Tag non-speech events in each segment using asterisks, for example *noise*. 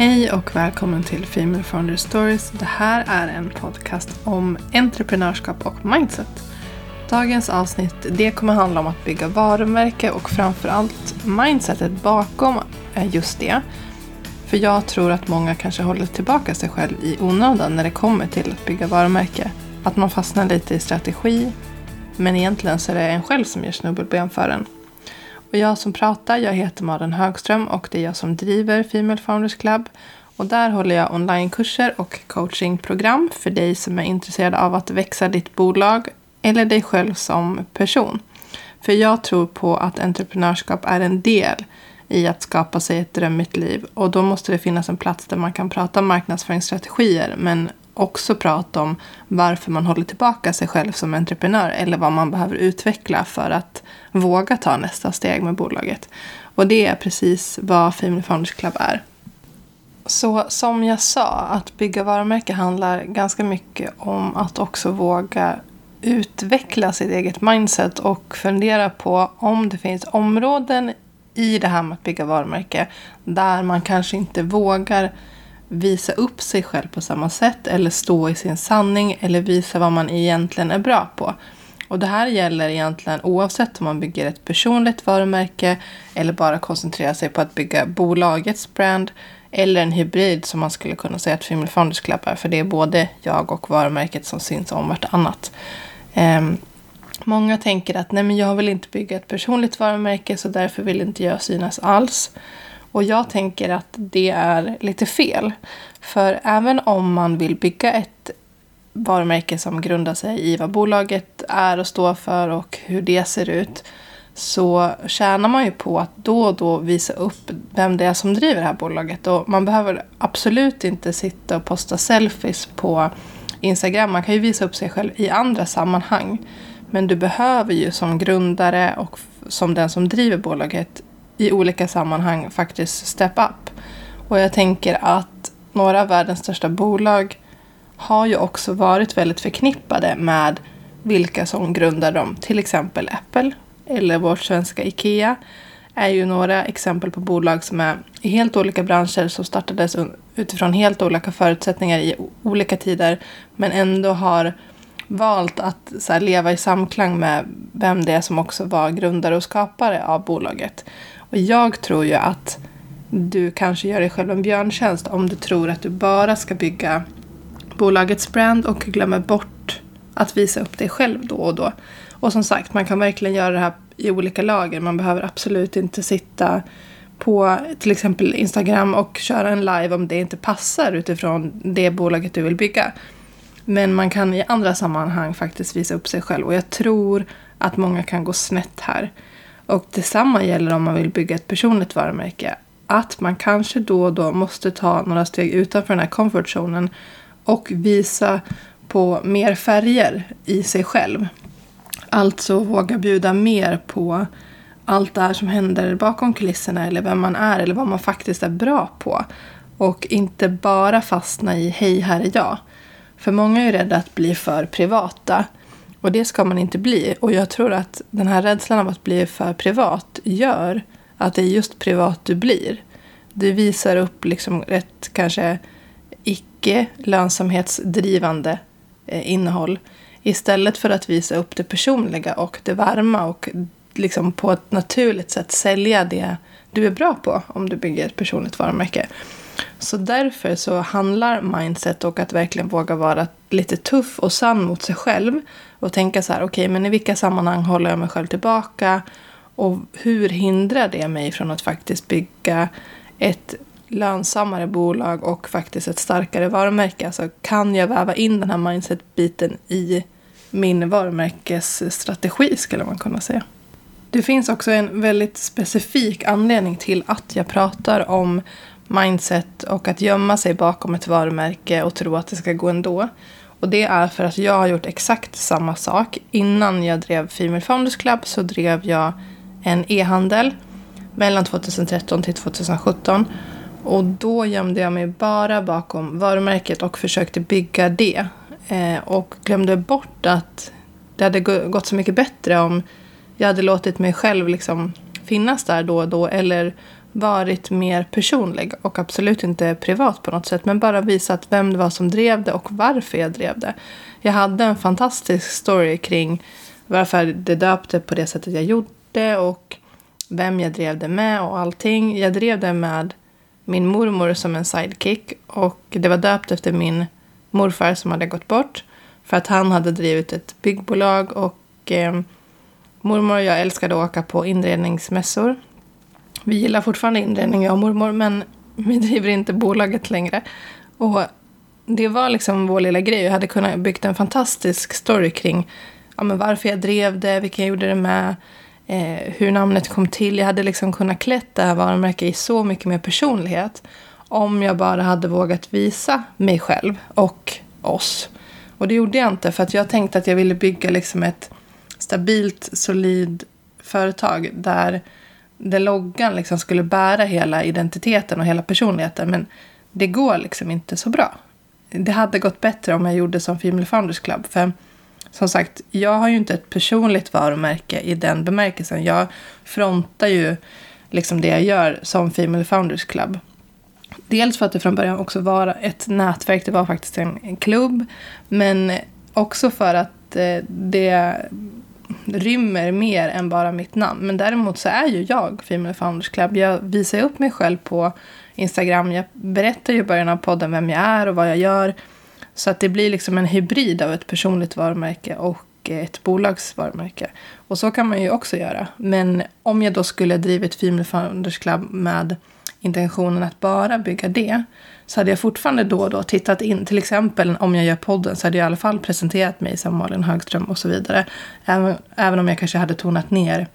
Hej och välkommen till Female Founder Stories. Det här är en podcast om entreprenörskap och mindset. Dagens avsnitt det kommer handla om att bygga varumärke och framförallt mindsetet bakom just det. För jag tror att många kanske håller tillbaka sig själv i onödan när det kommer till att bygga varumärke. Att man fastnar lite i strategi, men egentligen så är det en själv som gör snubbelben för en. Och jag som pratar, jag heter Maren Högström och det är jag som driver Female Founders Club. Och där håller jag onlinekurser och coachingprogram för dig som är intresserad av att växa ditt bolag eller dig själv som person. För jag tror på att entreprenörskap är en del i att skapa sig ett drömmigt liv. Och då måste det finnas en plats där man kan prata marknadsföringsstrategier men också prata om varför man håller tillbaka sig själv som entreprenör eller vad man behöver utveckla för att våga ta nästa steg med bolaget. Och det är precis vad Family Founders Club är. Så som jag sa, att bygga varumärke handlar ganska mycket om att också våga utveckla sitt eget mindset och fundera på om det finns områden i det här med att bygga varumärke där man kanske inte vågar visa upp sig själv på samma sätt eller stå i sin sanning eller visa vad man egentligen är bra på. Och det här gäller egentligen oavsett om man bygger ett personligt varumärke eller bara koncentrerar sig på att bygga bolagets brand eller en hybrid som man skulle kunna säga att Female Founders Club är. För det är både jag och varumärket som syns om vartannat. Um, många tänker att nej men jag vill inte bygga ett personligt varumärke så därför vill inte jag synas alls. Och jag tänker att det är lite fel. För även om man vill bygga ett varumärke som grundar sig i vad bolaget är och står för och hur det ser ut så tjänar man ju på att då och då visa upp vem det är som driver det här bolaget. Och man behöver absolut inte sitta och posta selfies på Instagram. Man kan ju visa upp sig själv i andra sammanhang. Men du behöver ju som grundare och som den som driver bolaget i olika sammanhang faktiskt step up. Och jag tänker att några av världens största bolag har ju också varit väldigt förknippade med vilka som grundar dem. Till exempel Apple eller vårt svenska IKEA är ju några exempel på bolag som är i helt olika branscher som startades utifrån helt olika förutsättningar i olika tider men ändå har valt att här, leva i samklang med vem det är som också var grundare och skapare av bolaget. Och jag tror ju att du kanske gör dig själv en björntjänst om du tror att du bara ska bygga bolagets brand och glömmer bort att visa upp dig själv då och då. Och som sagt, man kan verkligen göra det här i olika lager. Man behöver absolut inte sitta på till exempel Instagram och köra en live om det inte passar utifrån det bolaget du vill bygga. Men man kan i andra sammanhang faktiskt visa upp sig själv och jag tror att många kan gå snett här. Och detsamma gäller om man vill bygga ett personligt varumärke. Att man kanske då och då måste ta några steg utanför den här comfort zonen och visa på mer färger i sig själv. Alltså våga bjuda mer på allt det här som händer bakom kulisserna eller vem man är eller vad man faktiskt är bra på. Och inte bara fastna i hej, här är jag. För många är rädda att bli för privata. Och det ska man inte bli. Och jag tror att den här rädslan av att bli för privat gör att det är just privat du blir. Du visar upp liksom rätt kanske icke lönsamhetsdrivande eh, innehåll istället för att visa upp det personliga och det varma och liksom på ett naturligt sätt sälja det du är bra på om du bygger ett personligt varumärke. Så därför så handlar mindset och att verkligen våga vara lite tuff och sann mot sig själv och tänka så här, okej, okay, men i vilka sammanhang håller jag mig själv tillbaka och hur hindrar det mig från att faktiskt bygga ett lönsammare bolag och faktiskt ett starkare varumärke? Alltså kan jag väva in den här mindset-biten i min varumärkesstrategi skulle man kunna säga. Det finns också en väldigt specifik anledning till att jag pratar om mindset och att gömma sig bakom ett varumärke och tro att det ska gå ändå. Och det är för att jag har gjort exakt samma sak. Innan jag drev Female Founders Club så drev jag en e-handel mellan 2013 till 2017. Och då gömde jag mig bara bakom varumärket och försökte bygga det. Eh, och glömde bort att det hade gått så mycket bättre om jag hade låtit mig själv liksom finnas där då och då eller varit mer personlig och absolut inte privat på något sätt. Men bara visat vem det var som drev det och varför jag drev det. Jag hade en fantastisk story kring varför det döpte på det sättet jag gjorde och vem jag drev det med och allting. Jag drev det med min mormor som en sidekick och det var döpt efter min morfar som hade gått bort för att han hade drivit ett byggbolag och eh, mormor och jag älskade att åka på inredningsmässor. Vi gillar fortfarande inredning, jag och mormor, men *laughs* vi driver inte bolaget längre. Och det var liksom vår lilla grej. Jag hade kunnat byggt en fantastisk story kring ja, men varför jag drev det, vilka jag gjorde det med, eh, hur namnet kom till. Jag hade liksom kunnat klätt det här varumärket i så mycket mer personlighet om jag bara hade vågat visa mig själv och oss. Och det gjorde jag inte för att jag tänkte att jag ville bygga liksom ett stabilt, solid företag där där loggan liksom skulle bära hela identiteten och hela personligheten. Men det går liksom inte så bra. Det hade gått bättre om jag gjorde som Female Founders Club. För som sagt, jag har ju inte ett personligt varumärke i den bemärkelsen. Jag frontar ju liksom det jag gör som Female Founders Club. Dels för att det från början också var ett nätverk, det var faktiskt en klubb. Men också för att eh, det rymmer mer än bara mitt namn. Men däremot så är ju jag Female Founders Club. Jag visar upp mig själv på Instagram. Jag berättar ju i början av podden vem jag är och vad jag gör. Så att det blir liksom en hybrid av ett personligt varumärke och ett bolags varumärke. Och så kan man ju också göra. Men om jag då skulle drivit Female Founders Club med intentionen att bara bygga det så hade jag fortfarande då och då tittat in. Till exempel om jag gör podden så hade jag i alla fall presenterat mig som Malin Högström och så vidare. Även, även om jag kanske hade tonat ner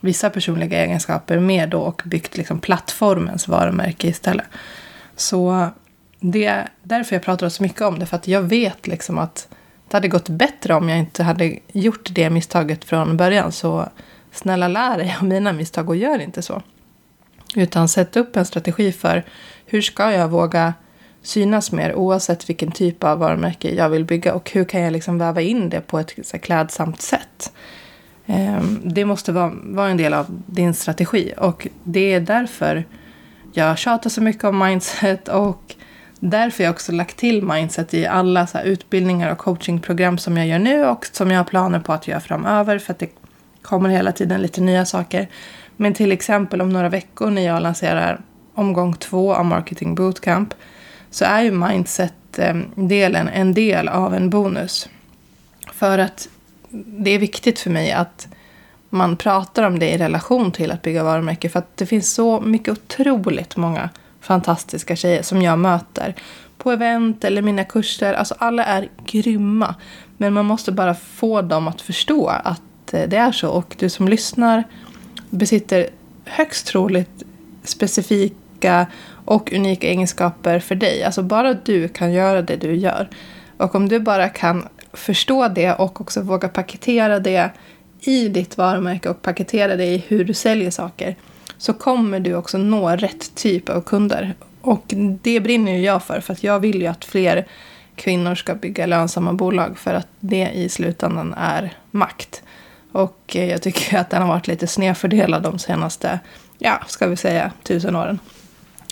vissa personliga egenskaper mer då och byggt liksom plattformens varumärke istället. Så det är därför jag pratar så mycket om det. För att jag vet liksom att det hade gått bättre om jag inte hade gjort det misstaget från början. Så snälla lär dig av mina misstag och gör inte så. Utan sätt upp en strategi för hur ska jag våga synas mer oavsett vilken typ av varumärke jag vill bygga och hur kan jag liksom väva in det på ett så klädsamt sätt. Ehm, det måste vara, vara en del av din strategi och det är därför jag tjatar så mycket om mindset och därför jag också lagt till mindset i alla så utbildningar och coachingprogram som jag gör nu och som jag har planer på att göra framöver för att det kommer hela tiden lite nya saker. Men till exempel om några veckor när jag lanserar omgång två av Marketing Bootcamp så är ju mindset-delen en del av en bonus. För att det är viktigt för mig att man pratar om det i relation till att bygga varumärke. För att det finns så mycket otroligt många fantastiska tjejer som jag möter på event eller mina kurser. Alltså alla är grymma. Men man måste bara få dem att förstå att eh, det är så. Och du som lyssnar besitter högst troligt specifika och unika egenskaper för dig. Alltså bara du kan göra det du gör. Och om du bara kan förstå det och också våga paketera det i ditt varumärke och paketera det i hur du säljer saker så kommer du också nå rätt typ av kunder. Och det brinner ju jag för, för att jag vill ju att fler kvinnor ska bygga lönsamma bolag för att det i slutändan är makt. Och jag tycker att den har varit lite snedfördelad de senaste, ja, ska vi säga, tusen åren.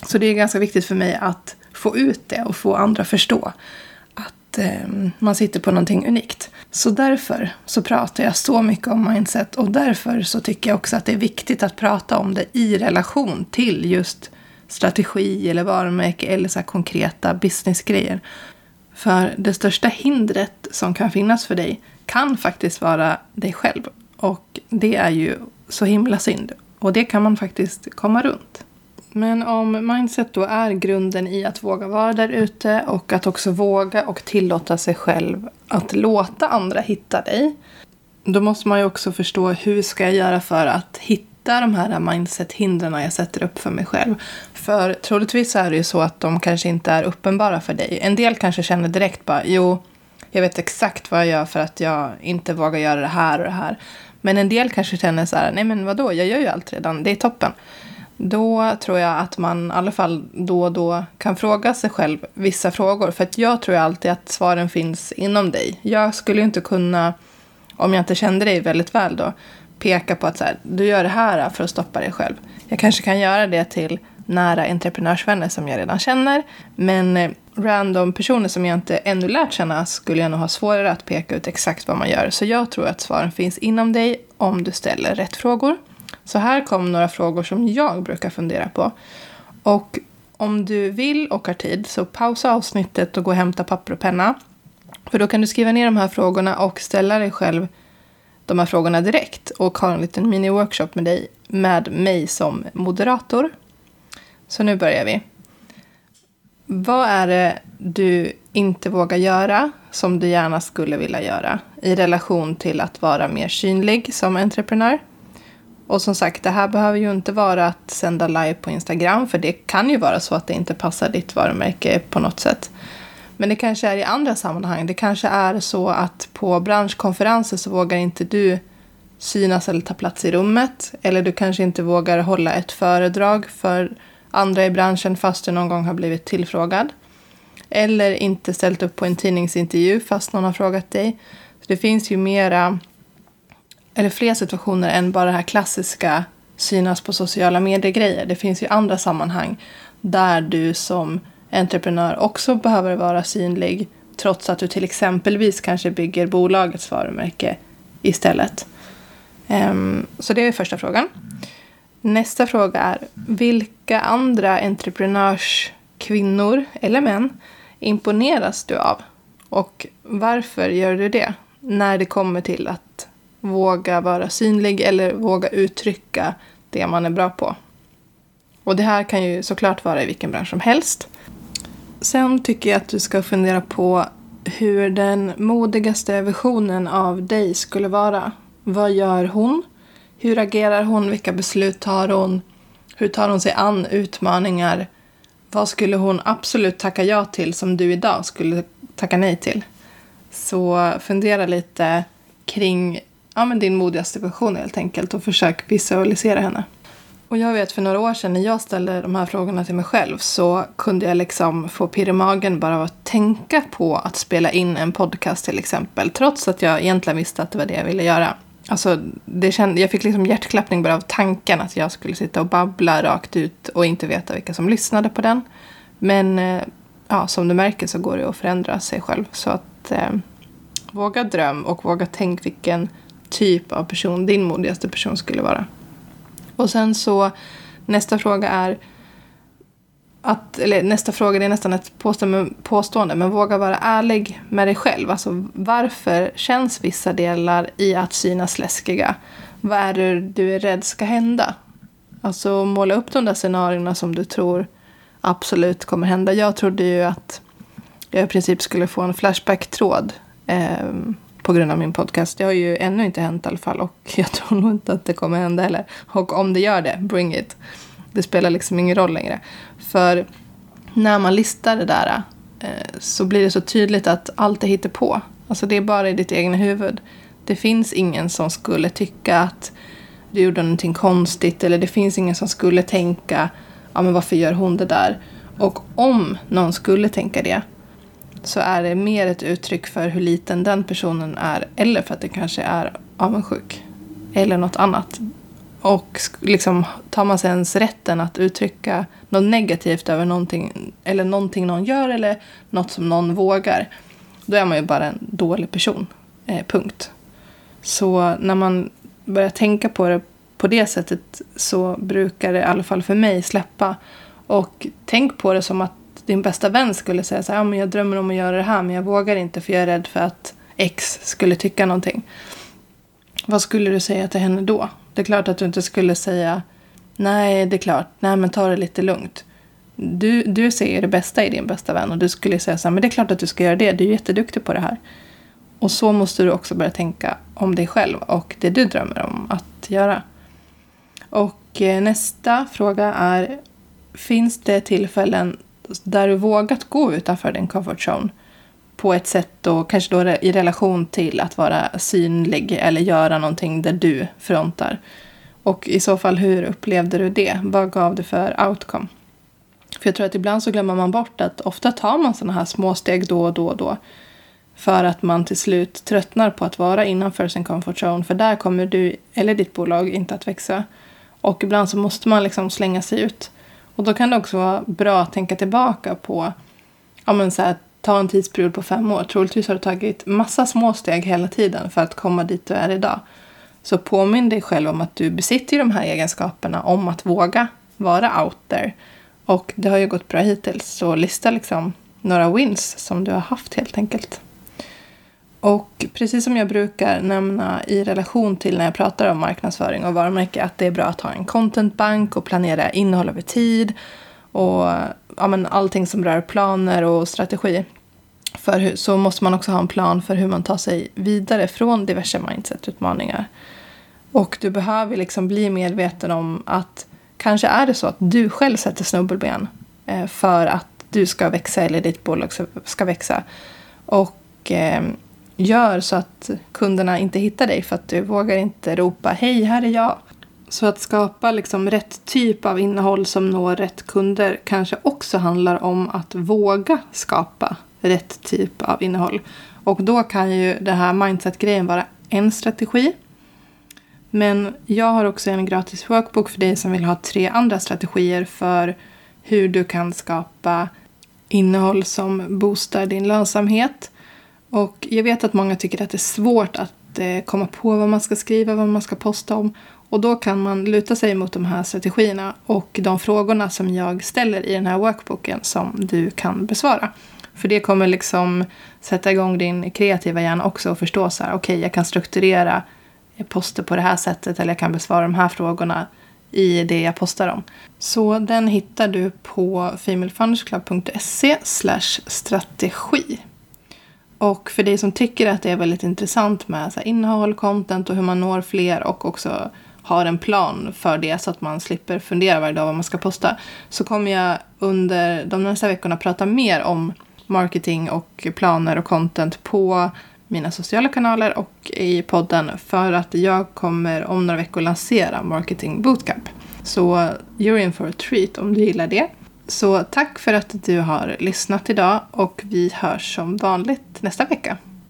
Så det är ganska viktigt för mig att få ut det och få andra att förstå att eh, man sitter på någonting unikt. Så därför så pratar jag så mycket om mindset och därför så tycker jag också att det är viktigt att prata om det i relation till just strategi eller varumärke eller så konkreta businessgrejer. För det största hindret som kan finnas för dig kan faktiskt vara dig själv. Och det är ju så himla synd. Och det kan man faktiskt komma runt. Men om mindset då är grunden i att våga vara där ute och att också våga och tillåta sig själv att låta andra hitta dig. Då måste man ju också förstå hur ska jag göra för att hitta de här mindset-hindren jag sätter upp för mig själv. För troligtvis är det ju så att de kanske inte är uppenbara för dig. En del kanske känner direkt bara, jo, jag vet exakt vad jag gör för att jag inte vågar göra det här och det här. Men en del kanske känner så här, nej men vadå, jag gör ju allt redan, det är toppen. Då tror jag att man i alla fall då och då kan fråga sig själv vissa frågor. För att jag tror alltid att svaren finns inom dig. Jag skulle inte kunna, om jag inte kände dig väldigt väl då, peka på att så här, du gör det här för att stoppa dig själv. Jag kanske kan göra det till nära entreprenörsvänner som jag redan känner. Men eh, random personer som jag inte ännu lärt känna skulle jag nog ha svårare att peka ut exakt vad man gör. Så jag tror att svaren finns inom dig om du ställer rätt frågor. Så här kom några frågor som jag brukar fundera på. Och om du vill och har tid så pausa avsnittet och gå och hämta papper och penna. För då kan du skriva ner de här frågorna och ställa dig själv de här frågorna direkt och ha en liten mini-workshop med dig med mig som moderator. Så nu börjar vi. Vad är det du inte vågar göra som du gärna skulle vilja göra i relation till att vara mer synlig som entreprenör? Och som sagt, det här behöver ju inte vara att sända live på Instagram, för det kan ju vara så att det inte passar ditt varumärke på något sätt. Men det kanske är i andra sammanhang. Det kanske är så att på branschkonferenser så vågar inte du synas eller ta plats i rummet. Eller du kanske inte vågar hålla ett föredrag för andra i branschen fast du någon gång har blivit tillfrågad. Eller inte ställt upp på en tidningsintervju fast någon har frågat dig. Så det finns ju mera, eller fler situationer än bara det här klassiska synas på sociala medier-grejer. Det finns ju andra sammanhang där du som entreprenör också behöver vara synlig trots att du till exempelvis kanske bygger bolagets varumärke istället. Ehm, så det är första frågan. Nästa fråga är vilka andra entreprenörskvinnor eller män imponeras du av? Och varför gör du det? När det kommer till att våga vara synlig eller våga uttrycka det man är bra på. Och det här kan ju såklart vara i vilken bransch som helst. Sen tycker jag att du ska fundera på hur den modigaste versionen av dig skulle vara. Vad gör hon? Hur agerar hon? Vilka beslut tar hon? Hur tar hon sig an utmaningar? Vad skulle hon absolut tacka ja till som du idag skulle tacka nej till? Så fundera lite kring ja, men din modigaste version helt enkelt och försök visualisera henne. Och jag vet för några år sedan när jag ställde de här frågorna till mig själv så kunde jag liksom få pirr i magen bara av att tänka på att spela in en podcast till exempel. Trots att jag egentligen visste att det var det jag ville göra. Alltså, det känd, jag fick liksom hjärtklappning bara av tanken att jag skulle sitta och babbla rakt ut och inte veta vilka som lyssnade på den. Men eh, ja, som du märker så går det att förändra sig själv. Så att eh, våga dröm och våga tänk vilken typ av person din modigaste person skulle vara. Och sen så nästa fråga är att, eller nästa fråga det är nästan ett påstående, men våga vara ärlig med dig själv. Alltså varför känns vissa delar i att synas läskiga? Vad är det du är rädd ska hända? Alltså måla upp de där scenarierna som du tror absolut kommer hända. Jag trodde ju att jag i princip skulle få en Flashback-tråd eh, på grund av min podcast. Det har ju ännu inte hänt i alla fall och *laughs* jag tror nog inte att det kommer hända heller. Och om det gör det, bring it. Det spelar liksom ingen roll längre. För när man listar det där eh, så blir det så tydligt att allt är hittar på. Alltså det är bara i ditt egna huvud. Det finns ingen som skulle tycka att du gjorde någonting konstigt eller det finns ingen som skulle tänka ja men varför gör hon det där? Och om någon skulle tänka det så är det mer ett uttryck för hur liten den personen är eller för att den kanske är avundsjuk. Eller något annat. Och liksom, tar man sig ens rätten att uttrycka något negativt över någonting, eller någonting någon gör eller något som någon vågar, då är man ju bara en dålig person. Eh, punkt. Så när man börjar tänka på det på det sättet så brukar det i alla fall för mig släppa. Och tänk på det som att din bästa vän skulle säga så här, ja, men jag drömmer om att göra det här men jag vågar inte för jag är rädd för att X skulle tycka någonting. Vad skulle du säga till henne då? Det är klart att du inte skulle säga nej, det är klart, nej men ta det lite lugnt. Du, du ser det bästa i din bästa vän och du skulle säga så här, men det är klart att du ska göra det, du är jätteduktig på det här. Och så måste du också börja tänka om dig själv och det du drömmer om att göra. Och eh, nästa fråga är, finns det tillfällen där du vågat gå utanför din comfort zone på ett sätt då, kanske då i relation till att vara synlig eller göra någonting där du frontar. Och i så fall, hur upplevde du det? Vad gav det för outcome? För jag tror att ibland så glömmer man bort att ofta tar man sådana här små steg då och då och då. För att man till slut tröttnar på att vara innanför sin comfort zone. För där kommer du eller ditt bolag inte att växa. Och ibland så måste man liksom slänga sig ut. Och då kan det också vara bra att tänka tillbaka på, ja men så här, ta en tidsperiod på fem år. Troligtvis har du tagit massa små steg hela tiden för att komma dit du är idag. Så påminn dig själv om att du besitter de här egenskaperna om att våga vara out there. Och det har ju gått bra hittills, så lista liksom några wins som du har haft helt enkelt. Och precis som jag brukar nämna i relation till när jag pratar om marknadsföring och varumärke att det är bra att ha en contentbank och planera innehåll över tid och ja, men allting som rör planer och strategi. För hur, så måste man också ha en plan för hur man tar sig vidare från diverse mindset-utmaningar. Och du behöver liksom bli medveten om att kanske är det så att du själv sätter snubbelben eh, för att du ska växa eller ditt bolag ska växa. Och eh, gör så att kunderna inte hittar dig för att du vågar inte ropa hej, här är jag. Så att skapa liksom rätt typ av innehåll som når rätt kunder kanske också handlar om att våga skapa rätt typ av innehåll. Och då kan ju det här mindset-grejen vara en strategi. Men jag har också en gratis workbook för dig som vill ha tre andra strategier för hur du kan skapa innehåll som boostar din lönsamhet. Och jag vet att många tycker att det är svårt att eh, komma på vad man ska skriva, vad man ska posta om. Och då kan man luta sig mot de här strategierna och de frågorna som jag ställer i den här workbooken som du kan besvara. För det kommer liksom sätta igång din kreativa hjärna också och förstå så här, okej, okay, jag kan strukturera eh, poster på det här sättet eller jag kan besvara de här frågorna i det jag postar om. Så den hittar du på femalefoundersclub.se strategi. Och för dig som tycker att det är väldigt intressant med så innehåll, content och hur man når fler och också har en plan för det så att man slipper fundera varje dag vad man ska posta så kommer jag under de nästa veckorna prata mer om marketing och planer och content på mina sociala kanaler och i podden för att jag kommer om några veckor lansera Marketing Bootcamp. Så you're in for a treat om du gillar det. Så tack för att du har lyssnat idag och vi hörs som vanligt nästa vecka.